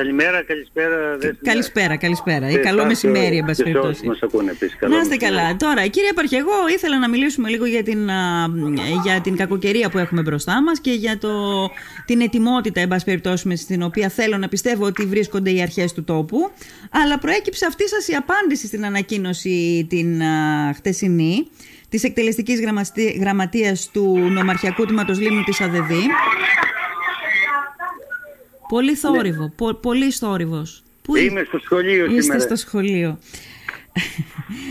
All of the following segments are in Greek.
Καλημέρα, καλησπέρα. δεν Καλησπέρα, καλησπέρα. Ή Και καλό σας μεσημέρι, και- εν πάση και σε όσους περιπτώσει. μας ακούνε επίσης. Καλό Να είστε μεσημέρι. καλά. Τώρα, κύριε Επαρχέ, εγώ ήθελα να μιλήσουμε λίγο για την, α, για την κακοκαιρία που έχουμε μπροστά μας και για το, την ετοιμότητα, εν πάση περιπτώσει, με στην οποία θέλω να πιστεύω ότι βρίσκονται οι αρχές του τόπου. Αλλά προέκυψε αυτή σας η απάντηση στην ανακοίνωση την α, χτεσινή της εκτελεστικής γραμματείας, γραμματείας του Νομαρχιακού Τμήματος Λίμνου της ΑΔΕΔΗ. Πολύ θόρυβο, πο- πολύ θόρυβος. Πού Είμαι στο σχολείο Είστε σήμερα. στο σχολείο.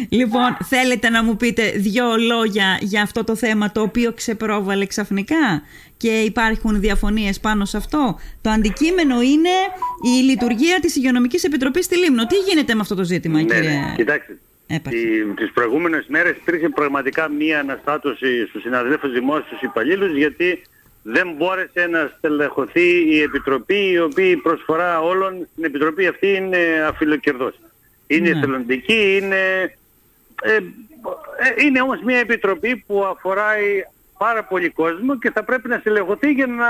λοιπόν, θέλετε να μου πείτε δύο λόγια για αυτό το θέμα το οποίο ξεπρόβαλε ξαφνικά και υπάρχουν διαφωνίες πάνω σε αυτό; Το αντικείμενο είναι η λειτουργία της Υγειονομικής Επιτροπής στη Λίμνο. Τι γίνεται με αυτό το ζήτημα, Ναι, κύριε; Ναι. Κοιτάξτε, Έπαρχε. τι- τις προηγούμενες μέρες υπήρχε πραγματικά μία αναστάτωση στους συναδέλφους δημόσιους υπαλλήλους γιατί δεν μπόρεσε να στελεχωθεί η Επιτροπή η οποία η προσφορά όλων στην Επιτροπή αυτή είναι αφιλοκερδός. Είναι Ναι. εθελοντική, είναι... Ε, ε, είναι όμως μια Επιτροπή που αφορά πάρα πολύ κόσμο και θα πρέπει να στελεχωθεί για να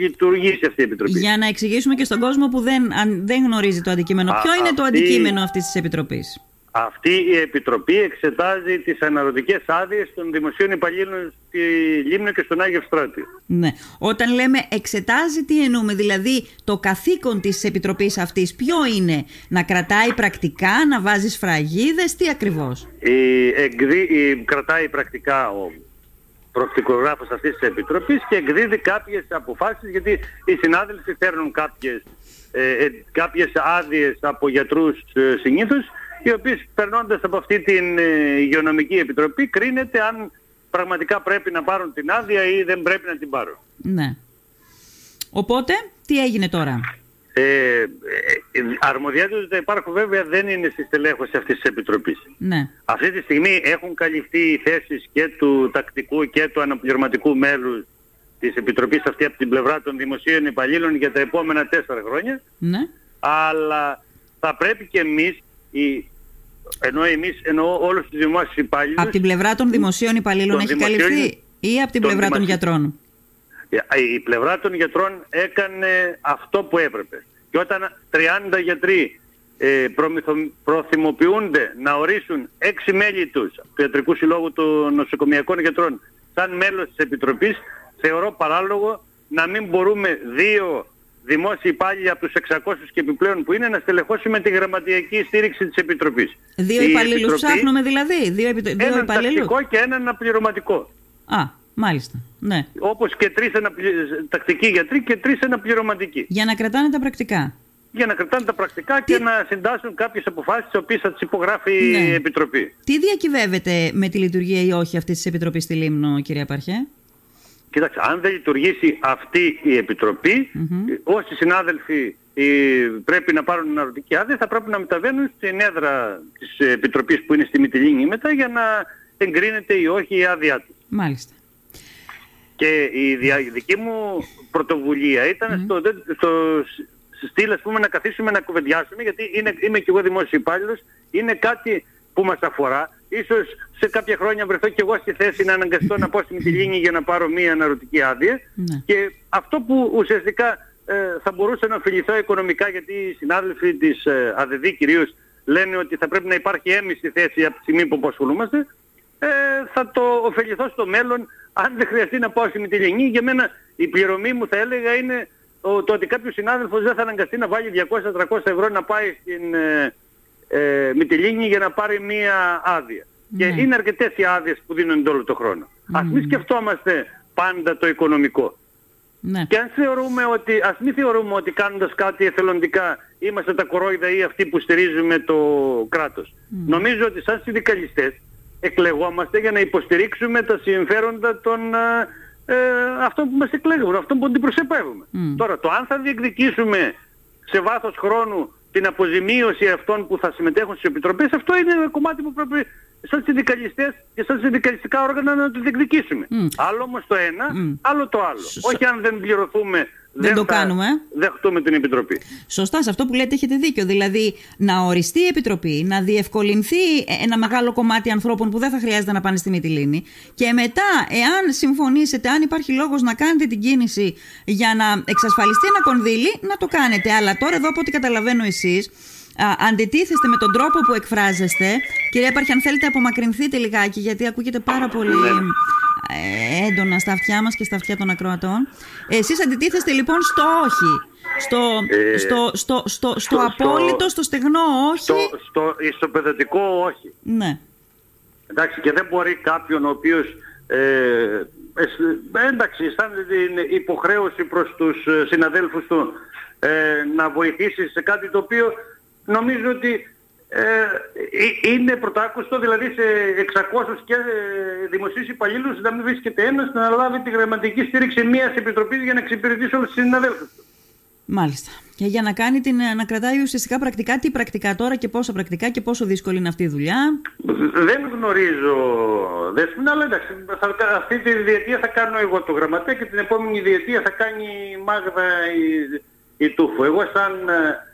λειτουργήσει αυτή η Επιτροπή. Για να εξηγήσουμε και στον κόσμο που δεν, αν, δεν γνωρίζει το αντικείμενο. Α, Ποιο είναι το αυτή- αντικείμενο αυτής της Επιτροπής; Αυτή η Επιτροπή εξετάζει τις αναρωτικές άδειες των δημοσίων υπαλλήλων στη Λίμνο και στον Άγιο Ευστράτη. Ναι. Όταν λέμε εξετάζει, τι εννοούμε, δηλαδή το καθήκον της Επιτροπής αυτής ποιο είναι, να κρατάει πρακτικά, να βάζει σφραγίδες, τι ακριβώς; Η, εγκρι- η- κρατάει πρακτικά ο προκτικογράφος αυτής της Επιτροπής και εκδίδει κάποιες αποφάσεις γιατί οι συνάδελφοι φέρνουν κάποιες, ε, ε, κάποιες άδειες από γιατρούς ε, συνήθως οι οποίες περνώντας από αυτή την ε, υγειονομική επιτροπή κρίνεται αν πραγματικά πρέπει να πάρουν την άδεια ή δεν πρέπει να την πάρουν. Ναι. Οπότε, τι έγινε τώρα; Ε, ε, ε, αρμοδιότητες του υπάρχουν βέβαια δεν είναι στη στελέχωση αυτής της Επιτροπής. Ναι. Αυτή τη στιγμή έχουν καλυφθεί οι θέσεις και του τακτικού και του αναπληρωματικού μέλους της Επιτροπής αυτή από την πλευρά των δημοσίων υπαλλήλων για τα επόμενα τέσσερα χρόνια, Ναι. αλλά θα πρέπει και εμείς, οι, ενώ εμείς, ενώ όλους τους δημόσιους υπαλλήλους, Από την πλευρά των δημοσίων υπαλλήλων των έχει δημοσίων- καλυφθεί ή από την των πλευρά των δημοσίων- γιατρών; η πλευρά των γιατρών έκανε αυτό που έπρεπε. Και όταν 30 γιατροί ε, προμηθο- προθυμοποιούνται να ορίσουν έξι μέλη τους του Ιατρικούς Συλλόγου των Νοσοκομιακών Γιατρών σαν μέλος της Επιτροπής, θεωρώ παράλογο να μην μπορούμε δύο δημόσιοι υπάλληλοι από τους 600 και επιπλέον που είναι να στελεχώσουμε τη γραμματιακή στήριξη της Επιτροπής. Δύο Η υπαλλήλους Επιτροπή, ψάχνουμε δηλαδή. Δύο, επι- δύο Έναν υπαλλήλους. τακτικό και έναν αναπληρωματικό. Α, μάλιστα. Ναι. Όπως και τρεις αναπλη... τακτικοί γιατροί και τρεις αναπληρωματικοί. Για να κρατάνε τα πρακτικά. για να κρατάνε τα πρακτικά και Τι- να συντάσσουν κάποιες αποφάσεις τις οποίες θα τις υπογράφει Ναι. η Επιτροπή. Τι διακυβεύεται με τη λειτουργία ή όχι αυτής της Επιτροπής στη Λίμνο, κύριε Απαρχέ; Κοίταξε, αν δεν λειτουργήσει αυτή η επιτροπη όσοι συνάδελφοι ε, πρέπει να πάρουν αναρωτική άδεια θα πρέπει να μεταβαίνουν στην έδρα της Επιτροπής που είναι στη Μυτιλίνη μετά για να εγκρίνεται ή όχι η άδειά τους. Μάλιστα. Και η δια- η δική μου πρωτοβουλία ήταν στο, στο στυλ ας πούμε να καθίσουμε να κουβεντιάσουμε γιατί είναι, είμαι και εγώ δημόσιος υπάλληλος, είναι κάτι που μας αφορά. Ίσως σε κάποια χρόνια βρεθώ και εγώ στη θέση να αναγκαστώ να πάω στη Μυτιλίνη για να πάρω μία αναρωτική άδεια Ναι. και αυτό που ουσιαστικά ε, θα μπορούσε να ωφεληθώ οικονομικά γιατί οι συνάδελφοι της ε, ΑΔΔ κυρίως λένε ότι θα πρέπει να υπάρχει έμμυση θέση από τη στιγμή που ασχολούμαστε ε, θα το ωφεληθώ στο μέλλον αν δεν χρειαστεί να πάω στη Μυτιλινή. Για μένα η πληρωμή μου θα έλεγα είναι ο- το ότι κάποιος συνάδελφος δεν θα αναγκαστεί να βάλει 200-300 ευρώ να πάει στην ε, ε, Μυτιλίνη για να πάρει μία άδεια. Και Ναι. είναι αρκετές οι άδειες που δίνονται όλο το χρόνο. Ας μην σκεφτόμαστε πάντα το οικονομικό. Ναι. Και αν θεωρούμε ότι, ας μην θεωρούμε ότι κάνοντας κάτι εθελοντικά είμαστε τα κορόιδα ή αυτοί που στηρίζουμε το κράτος. Νομίζω ότι σαν συνδικαλιστές εκλεγόμαστε για να υποστηρίξουμε τα συμφέροντα των ε, ε, αυτών που μας εκλέγουν, αυτών που αντιπροσωπεύουμε. Μμ. Τώρα, το αν θα διεκδικήσουμε σε βάθος χρόνου την αποζημίωση αυτών που θα συμμετέχουν στις επιτροπές, αυτό είναι ένα κομμάτι που πρέπει σαν συνδικαλιστές και σαν συνδικαλιστικά όργανα να το διεκδικήσουμε. Μμ. Άλλο όμως το ένα, Μμ. άλλο το άλλο. Σ- Όχι αν δεν πληρωθούμε δεν, το κάνουμε. Δεχτούμε την Επιτροπή. Σωστά, σε αυτό που λέτε έχετε δίκιο. Δηλαδή να οριστεί η Επιτροπή, να διευκολυνθεί ένα μεγάλο κομμάτι ανθρώπων που δεν θα χρειάζεται να πάνε στη Μυτιλίνη και μετά, εάν συμφωνήσετε, αν υπάρχει λόγος να κάνετε την κίνηση για να εξασφαλιστεί ένα κονδύλι, να το κάνετε. Αλλά τώρα εδώ από ό,τι καταλαβαίνω εσείς, αντιτίθεστε με τον τρόπο που εκφράζεστε. Κυρία Υπάρχει, αν θέλετε απομακρυνθείτε λιγάκι, γιατί ακούγεται πάρα πολύ ναι. Ε, έντονα στα αυτιά μας και στα αυτιά των ακροατών. Εσείς αντιτίθεστε λοιπόν στο όχι. Στο, ε, στο, στο, στο, στο, απόλυτο, στο στεγνό όχι. Στο, στο ισοπεδωτικό όχι. Ναι. Εντάξει, και δεν μπορεί κάποιον ο οποίος ε, ε, εντάξει, αισθάνεται την υποχρέωση προς τους συναδέλφους του ε, να βοηθήσει σε κάτι το οποίο νομίζω ότι ε, είναι πρωτάκουστο, δηλαδή σε 600 και ε, δημοσίους υπαλλήλους να μην βρίσκεται ένας να λάβει τη γραμματική στήριξη μιας επιτροπής για να εξυπηρετήσει όλους τους συναδέλφους του. Μάλιστα. Και για να, κάνει την, να κρατάει ουσιαστικά πρακτικά, τι πρακτικά τώρα και πόσα πρακτικά και πόσο δύσκολη είναι αυτή η δουλειά; Δεν γνωρίζω, δέσμηνα, αλλά εντάξει, θα, αυτή τη διετία θα κάνω εγώ το γραμματέα και την επόμενη διετία θα κάνει η Μάγδα η, η Τούφου. Εγώ σαν ε,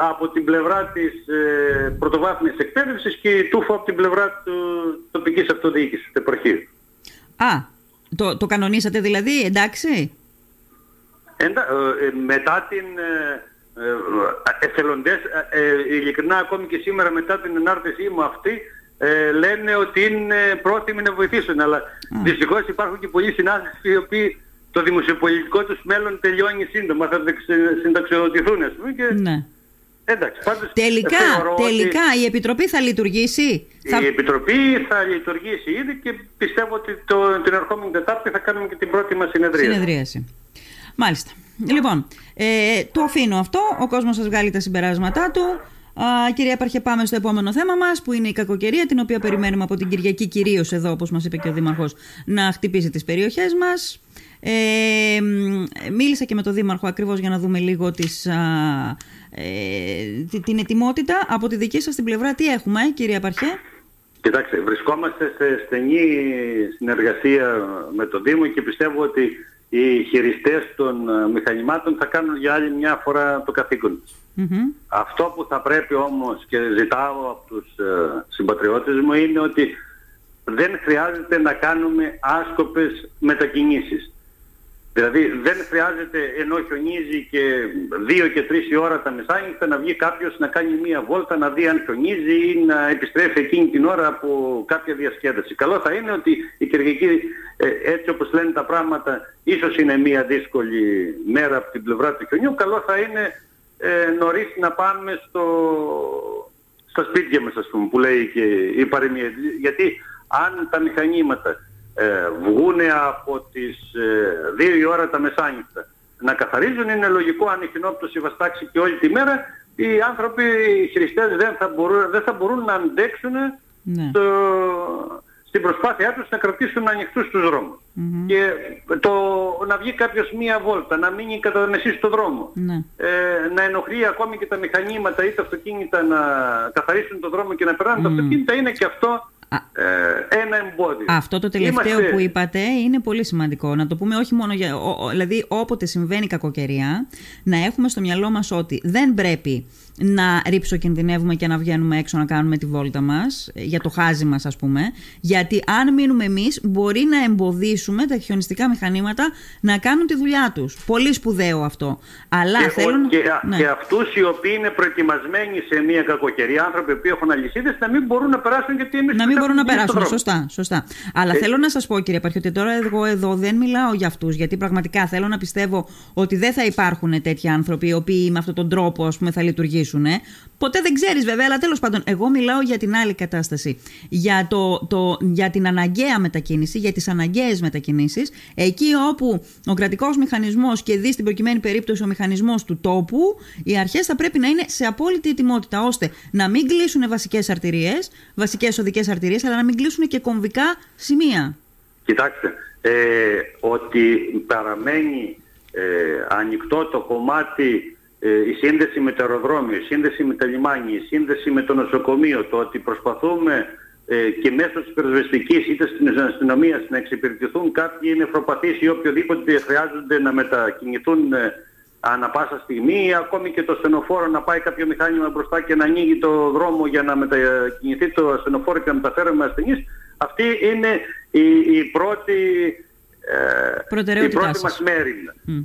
από την πλευρά της ε, πρωτοβάθμιας εκπαίδευσης και η Τούφο από την πλευρά του τοπικής αυτοδιοίκησης, του επαρχείου. Α, το, το κανονίσατε δηλαδή, εντάξει; Εντα, ε, μετά την ε, ε εθελοντές, ειλικρινά ακόμη και σήμερα μετά την ενάρτησή μου αυτή, λένε ότι είναι πρόθυμοι να βοηθήσουν. Αλλά δυστυχώς υπάρχουν και πολλοί συνάδελφοι οι οποίοι το δημοσιοπολιτικό τους μέλλον τελειώνει σύντομα, θα συνταξιοδοτηθούν ας πούμε και ναι. Εντάξει, πάντως τελικά, τελικά η Επιτροπή θα λειτουργήσει; Η Επιτροπή θα λειτουργήσει ήδη και πιστεύω ότι το, την ερχόμενη Τετάρτη θα κάνουμε και την πρώτη μας συνεδρίαση. Συνεδρίαση. Μάλιστα. Λοιπόν, ε, το αφήνω αυτό. Ο κόσμος σας βγάλει τα συμπεράσματά του. Α, κυρία Παρχέ, πάμε στο επόμενο θέμα μας, που είναι η κακοκαιρία, την οποία περιμένουμε από την Κυριακή, κυρίως εδώ, όπως μας είπε και ο Δήμαρχος, να χτυπήσει τις περιοχές μας. Ε, μίλησα και με τον Δήμαρχο ακριβώς για να δούμε λίγο τις, ε, την ετοιμότητα. Από τη δική σας την πλευρά τι έχουμε, κυρία Παρχέ. Κοιτάξτε, βρισκόμαστε σε στενή συνεργασία με τον Δήμο και πιστεύω ότι οι χειριστές των ε, μηχανημάτων θα κάνουν για άλλη μια φορά το καθήκον Αυτό που θα πρέπει όμως και ζητάω από τους ε, συμπατριώτες μου είναι ότι δεν χρειάζεται να κάνουμε άσκοπες μετακινήσεις. Δηλαδή δεν χρειάζεται ενώ χιονίζει και δύο και τρεις η ώρα τα μεσάνυχτα να βγει κάποιος να κάνει μία βόλτα να δει αν χιονίζει ή να επιστρέφει εκείνη την ώρα από κάποια διασκέδαση. Καλό θα είναι ότι η Κυριακή ε, έτσι όπως λένε τα πράγματα ίσως είναι μία δύσκολη μέρα από την πλευρά του χιονιού. Καλό θα είναι ε, νωρίς να πάμε στο, στα σπίτια μας ας πούμε που λέει και η παροιμία. Γιατί αν τα μηχανήματα ε, βγούνε από τις ε, 2 η ώρα τα μεσάνυχτα. Να καθαρίζουν είναι λογικό αν η κοινόπτωση βαστάξει και όλη τη μέρα οι άνθρωποι, οι χρηστές δεν θα μπορούν, δεν θα μπορούν να αντέξουν ναι. το, στην προσπάθειά τους να κρατήσουν ανοιχτούς τους δρομους Και το, να βγει κάποιος μία βόλτα, να μείνει κατά μεσή στο δρόμο, ναι. ε, να ενοχλεί ακόμη και τα μηχανήματα ή τα αυτοκίνητα να καθαρίσουν το δρόμο και να περνάνε τα αυτοκίνητα είναι και αυτό ε, ένα εμπόδιο. Αυτό το τελευταίο που είπατε είναι πολύ σημαντικό. Να το πούμε όχι μόνο για. δηλαδή, όποτε συμβαίνει κακοκαιρία, να έχουμε στο μυαλό μας ότι δεν πρέπει να κινδυνεύουμε και να βγαίνουμε έξω να κάνουμε τη βόλτα μας, για το χάζι μας, ας πούμε. Γιατί αν μείνουμε εμείς, μπορεί να εμποδίσουμε τα χιονιστικά μηχανήματα να κάνουν τη δουλειά τους. Πολύ σπουδαίο αυτό. Αλλά και, θέλω... και, ναι. και αυτούς οι οποίοι είναι προετοιμασμένοι σε μια κακοκαιρία, άνθρωποι που έχουν αλυσίδες, να μην μπορούν να περάσουν γιατί εμείς Να μην μπορούν να περάσουν. Σωστά, σωστά. Αλλά ε... θέλω να σας πω, κύριε Παρχή, ότι τώρα εγώ εδώ δεν μιλάω για αυτούς, γιατί πραγματικά θέλω να πιστεύω ότι δεν θα υπάρχουν τέτοιοι άνθρωποι οι οποίοι με αυτόν τον τρόπο ας πούμε, θα λειτουργήσουν Ποτέ δεν ξέρεις βέβαια, αλλά τέλος πάντων, εγώ μιλάω για την άλλη κατάσταση. Για, το, το, για την αναγκαία μετακίνηση, για τις αναγκαίες μετακινήσεις, εκεί όπου ο κρατικός μηχανισμός και δει στην προκειμένη περίπτωση ο μηχανισμός του τόπου, οι αρχές θα πρέπει να είναι σε απόλυτη ετοιμότητα, ώστε να μην κλείσουν βασικές αρτηρίες, βασικές οδικές αρτηρίες, αλλά να μην κλείσουν και κομβικά σημεία. Κοιτάξτε, ε, ότι παραμένει ε, ανοιχτό το κομμάτι ε, η σύνδεση με το αεροδρόμιο, η σύνδεση με τα λιμάνια, η σύνδεση με το νοσοκομείο, το ότι προσπαθούμε ε, και μέσω της πυροσβεστικής είτε στην αστυνομία να εξυπηρετηθούν κάποιοι νεφροπαθείς ή οποιοδήποτε χρειάζονται να μετακινηθούν ε, ανά πάσα στιγμή ή ακόμη και το ασθενοφόρο να πάει κάποιο μηχάνημα μπροστά και να ανοίγει το δρόμο για να μετακινηθεί το ασθενοφόρο και να μεταφέρουμε ασθενείς. Αυτή είναι η, η πρώτη ε, η πρώτη μας μέρη.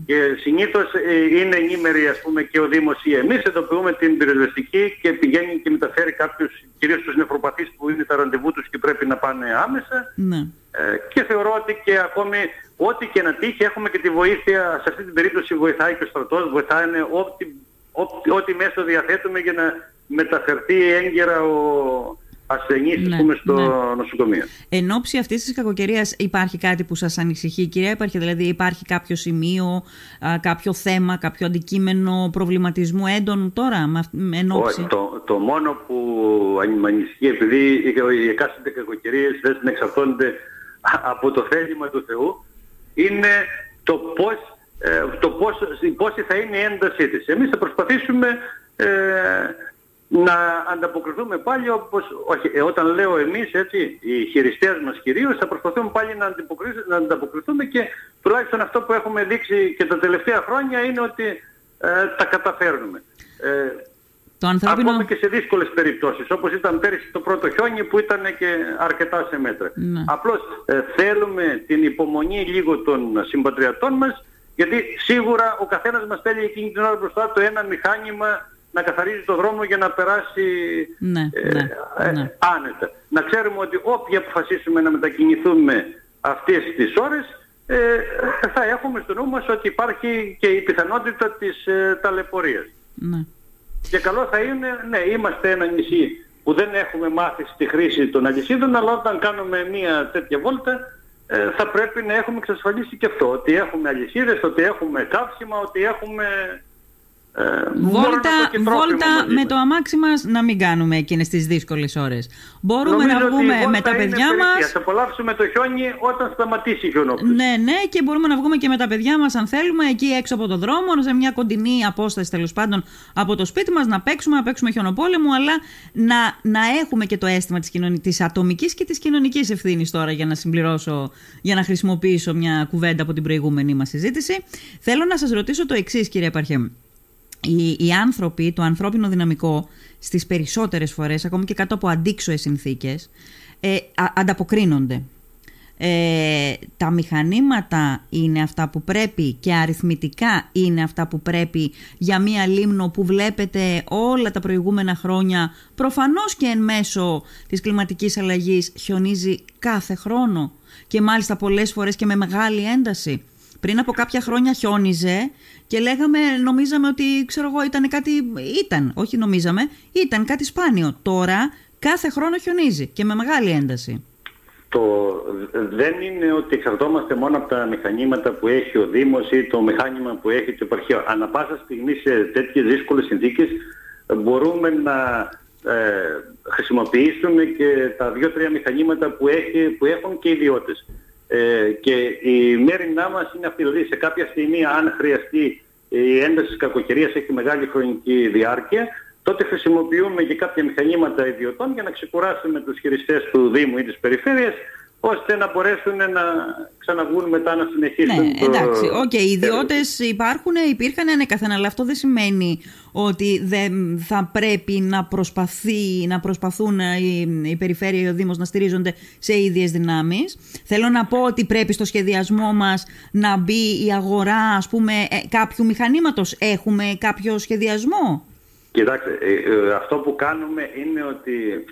Και συνήθως ε, είναι ενήμεροι ας πούμε και ο Δήμος ή εμείς εντοπιούμε την πυροσβεστική και πηγαίνει και μεταφέρει κάποιους, κυρίως τους νεφροπαθείς που είναι τα ραντεβού τους και πρέπει να πάνε άμεσα. Ναι. Ε, και θεωρώ ότι και ακόμη ό,τι και να τύχει έχουμε και τη βοήθεια, σε αυτή την περίπτωση βοηθάει και ο στρατός, βοηθάνε ό,τι, ό,τι, ό,τι μέσο διαθέτουμε για να μεταφερθεί έγκαιρα ο, ασθενείς ναι, πούμε, στο ναι. νοσοκομείο. Εν ώψη αυτής της κακοκαιρίας υπάρχει κάτι που σας ανησυχεί, κυρία, υπάρχει δηλαδή υπάρχει κάποιο σημείο, κάποιο θέμα, κάποιο αντικείμενο προβληματισμού έντονου τώρα, εν ώψη; το, το μόνο που με ανησυχεί, επειδή οι εκάστοτε κακοκαιρίες δεν εξαρτώνται από το θέλημα του Θεού, είναι το πώς, ε, το πώς, πόση θα είναι η έντασή της. Εμείς θα προσπαθήσουμε ε, να ανταποκριθούμε πάλι όπως, όχι, ε, όταν λέω εμείς έτσι, οι χειριστές μας κυρίως, θα προσπαθούμε πάλι να, να ανταποκριθούμε και τουλάχιστον αυτό που έχουμε δείξει και τα τελευταία χρόνια είναι ότι ε, τα καταφέρνουμε. Ε, το ανθρώπινο... Ακόμα και σε δύσκολες περιπτώσεις, όπως ήταν πέρυσι το πρώτο χιόνι που ήταν και αρκετά σε μέτρα. Ναι. Απλώς ε, θέλουμε την υπομονή λίγο των συμπατριατών μας, γιατί σίγουρα ο καθένας μας θέλει εκείνη την ώρα μπροστά το ένα μηχάνημα να καθαρίζει το δρόμο για να περάσει ναι, ε, ναι, ε, ναι. άνετα. Να ξέρουμε ότι όποιοι αποφασίσουμε να μετακινηθούμε αυτές τις ώρες ε, θα έχουμε στο νου μας ότι υπάρχει και η πιθανότητα της ε, ταλαιπωρίας. Ναι. Και καλό θα είναι, ναι, είμαστε ένα νησί που δεν έχουμε μάθει στη χρήση των αλυσίδων, αλλά όταν κάνουμε μια τέτοια βόλτα ε, θα πρέπει να έχουμε εξασφαλίσει και αυτό, ότι έχουμε αλυσίδες, ότι έχουμε καύσιμα, ότι έχουμε ε, βόλτα, βόλτα με το αμάξι μας να μην κάνουμε εκείνες τις δύσκολες ώρες. Μπορούμε να βγούμε με τα παιδιά μας. Θα απολαύσουμε το χιόνι όταν σταματήσει η χιονόπτωση. Ναι, ναι, και μπορούμε να βγούμε και με τα παιδιά μας αν θέλουμε εκεί έξω από το δρόμο, σε μια κοντινή απόσταση τέλος πάντων από το σπίτι μας, να παίξουμε, να παίξουμε χιονοπόλεμο, αλλά να, να έχουμε και το αίσθημα της, κοινωνι... της ατομικής και της κοινωνικής ευθύνης τώρα για να συμπληρώσω, για να χρησιμοποιήσω μια κουβέντα από την προηγούμενη μας συζήτηση. Θέλω να σας ρωτήσω το εξής, κύριε Παρχέμ οι, οι άνθρωποι, το ανθρώπινο δυναμικό στις περισσότερες φορές, ακόμη και κάτω από αντίξωες συνθήκες, ε, ανταποκρίνονται. Ε, τα μηχανήματα είναι αυτά που πρέπει και αριθμητικά είναι αυτά που πρέπει για μία λίμνο που βλέπετε όλα τα προηγούμενα χρόνια προφανώς και εν μέσω της κλιματικής αλλαγής χιονίζει κάθε χρόνο και μάλιστα πολλές φορές και με μεγάλη ένταση. Πριν από κάποια χρόνια χιόνιζε και λέγαμε, νομίζαμε ότι ξέρω εγώ ήταν κάτι, ήταν, όχι νομίζαμε, ήταν κάτι σπάνιο. Τώρα κάθε χρόνο χιονίζει και με μεγάλη ένταση. Το, δεν είναι ότι εξαρτώμαστε μόνο από τα μηχανήματα που έχει ο Δήμος ή το μηχάνημα που έχει το επαρχείο. Ανά πάσα στιγμή σε τέτοιες δύσκολες συνθήκες μπορούμε να ε, χρησιμοποιήσουμε και τα δύο-τρία μηχανήματα που, έχει, που έχουν και οι ιδιώτες. Ε, και η μέριμνά μας είναι αυτή, δηλαδή σε κάποια στιγμή αν χρειαστεί η ένταση της κακοκαιρίας έχει μεγάλη χρονική διάρκεια, τότε χρησιμοποιούμε και κάποια μηχανήματα ιδιωτών για να ξεκουράσουμε τους χειριστές του Δήμου ή της Περιφέρειας ώστε να μπορέσουν να ξαναβγούν μετά να συνεχίσουν ναι, εντάξει, ok, okay, οι ιδιώτες υπάρχουν, υπήρχαν ανέκαθεν, αλλά αυτό δεν σημαίνει ότι δεν θα πρέπει να, προσπαθεί, να προσπαθούν η, η Περιφέρεια ή ο Δήμος να στηρίζονται σε ίδιες δυνάμεις. Θέλω να πω ότι πρέπει στο σχεδιασμό μας να μπει η αγορά ας πούμε, ε, κάποιου μηχανήματος. Έχουμε κάποιο σχεδιασμό; Κοιτάξτε, ε, ε, αυτό που κάνουμε είναι ότι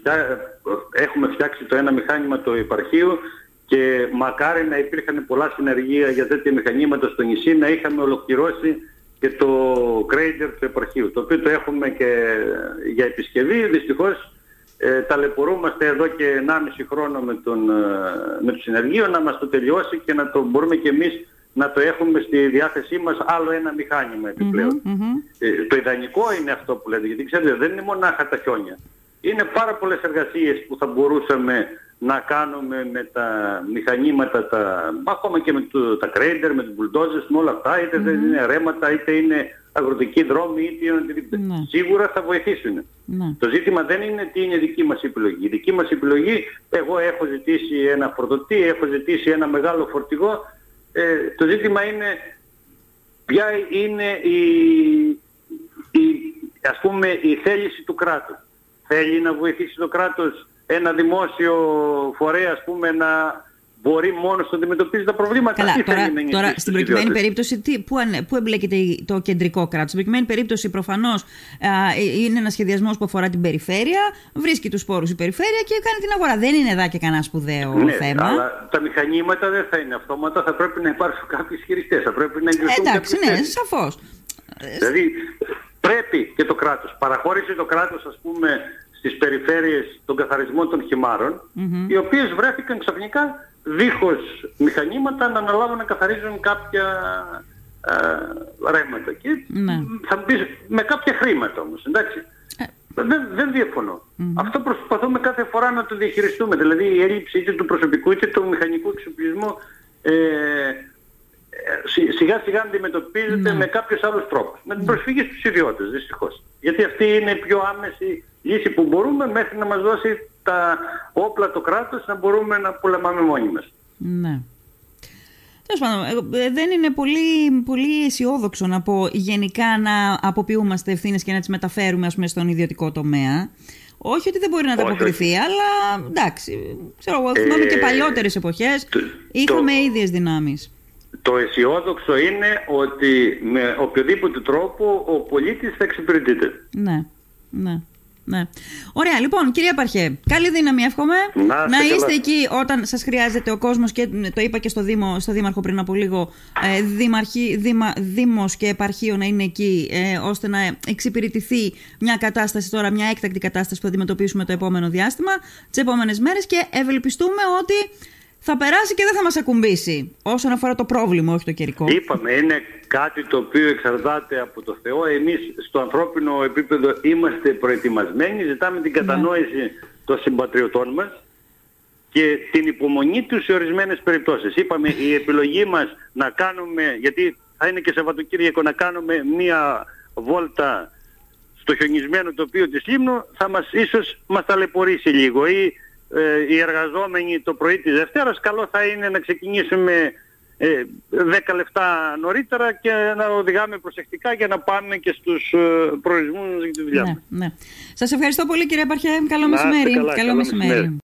έχουμε φτιάξει το ένα μηχάνημα του υπαρχείου και μακάρι να υπήρχαν πολλά συνεργεία για τέτοια μηχανήματα στο νησί να είχαμε ολοκληρώσει και το Crader του επαρχείου, το οποίο το έχουμε και για επισκευή. Δυστυχώς ε, ταλαιπωρούμαστε εδώ και 1,5 χρόνο με, τον, ε, με το συνεργείο να μας το τελειώσει και να το μπορούμε και εμείς να το έχουμε στη διάθεσή μας άλλο ένα μηχάνημα Ε, το ιδανικό είναι αυτό που λέτε, γιατί ξέρετε δεν είναι μονάχα τα χιόνια. Είναι πάρα πολλές εργασίες που θα μπορούσαμε να κάνουμε με τα μηχανήματα, τα, ακόμα και με το, τα κρέιντερ, με τους μπουλντόζες, με όλα αυτά, είτε δεν είναι ρέματα, είτε είναι αγροτικοί δρόμοι ή τι οτιδήποτε. Ναι. Σίγουρα θα βοηθήσουν. Ναι. Το ζήτημα δεν είναι τι είναι δική μας επιλογή. Η δική μας επιλογή, εγώ έχω ζητήσει ένα φορτωτή, έχω ζητήσει ένα μεγάλο φορτηγό. Ε, το ζήτημα είναι ποια είναι η, η, ας πούμε, η θέληση του κράτους. Θέλει να βοηθήσει το κράτος ένα δημόσιο φορέα, ας πούμε, να μπορεί μόνος να αντιμετωπίζει τα προβλήματα. Καλά, Τι τώρα, θέλει να τώρα νιώθει στην στους προκειμένη ιδιώτες; περίπτωση, τι, πού, ανε- πού εμπλέκεται η- το κεντρικό κράτος; Στην προκειμένη περίπτωση, προφανώς είναι ένας σχεδιασμός που αφορά την περιφέρεια, βρίσκει τους πόρου η περιφέρεια και κάνει την αγορά. Δεν είναι εδώ και κανένα σπουδαίο Ναι, θέμα. αλλά τα μηχανήματα δεν θα είναι αυτόματα, θα πρέπει να υπάρξουν κάποιοι ισχυριστές, θα πρέπει να εγκριθούν Εντάξει, κάποιες ναι, θέσεις. σαφώς. Δηλαδή πρέπει και το κράτος. Παραχώρησε το κράτος ας πούμε στις περιφέρειες τον καθαρισμό των χυμάρων οι οποίες βρέθηκαν ξαφνικά δίχως μηχανήματα να αναλάβουν να καθαρίζουν κάποια α, ρέματα. Και Ναι. θα μου πεις με κάποια χρήματα όμως, εντάξει. Ε. Δεν, δεν διαφωνώ. Αυτό προσπαθούμε κάθε φορά να το διαχειριστούμε. Δηλαδή η έλλειψη είτε του προσωπικού είτε του μηχανικού εξοπλισμού ε, ε, σι- σιγά σιγά αντιμετωπίζεται με κάποιους άλλους τρόπους. Με την προσφυγή στους ιδιώτες, δυστυχώς. Γιατί αυτή είναι η πιο άμεση λύση που μπορούμε μέχρι να μας δώσει τα όπλα το κράτος να μπορούμε να πολεμάμε μόνοι μας. Ναι. Τέλος πάντων, ε, ε, δεν είναι πολύ, πολύ αισιόδοξο να πω γενικά να αποποιούμαστε ευθύνες και να τις μεταφέρουμε ας πούμε, στον ιδιωτικό τομέα. Όχι ότι δεν μπορεί να Όχι, ανταποκριθεί, αλλά εντάξει. Ξέρω εγώ, θυμάμαι και Ε, παλιότερες εποχές το- είχαμε το- ίδιες δυνάμεις. Το αισιόδοξο είναι ότι με οποιοδήποτε τρόπο ο πολίτης θα εξυπηρετείται. Ναι, ναι. Ναι. Ωραία, λοιπόν, κυρία Παρχέ, καλή δύναμη εύχομαι. Να είστε είστε καλά. εκεί όταν σας χρειάζεται ο κόσμος και το είπα και στο, Δήμο, στο Δήμαρχο πριν από λίγο, ε, δημαρχή, δήμα, Δήμος και επαρχείο να είναι εκεί ε, ώστε να εξυπηρετηθεί μια κατάσταση τώρα, μια έκτακτη κατάσταση που θα αντιμετωπίσουμε το επόμενο διάστημα, τις επόμενες μέρες και ευελπιστούμε ότι θα περάσει και δεν θα μας ακουμπήσει όσον αφορά το πρόβλημα, όχι το καιρικό. Είπαμε, είναι κάτι το οποίο εξαρτάται από το Θεό. Εμείς στο ανθρώπινο επίπεδο είμαστε προετοιμασμένοι, ζητάμε την κατανόηση των συμπατριωτών μας και την υπομονή τους σε ορισμένες περιπτώσεις. Είπαμε η επιλογή μας να κάνουμε, γιατί θα είναι και Σαββατοκύριακο, να κάνουμε μία βόλτα στο χιονισμένο τοπίο της Λίμνου θα μας ίσως μας ταλαιπωρήσει λίγο ή ε, οι εργαζόμενοι το πρωί της Δευτέρας καλό θα είναι να ξεκινήσουμε ε, 10 λεπτά νωρίτερα και να οδηγάμε προσεκτικά για να πάμε και στους ε, προορισμούς για τη δουλειά μας. Ναι, ναι. Σας ευχαριστώ πολύ κύριε Παρχέ. Καλό Να είστε μεσημέρι. καλά, καλό μεσημέρι. μεσημέρι.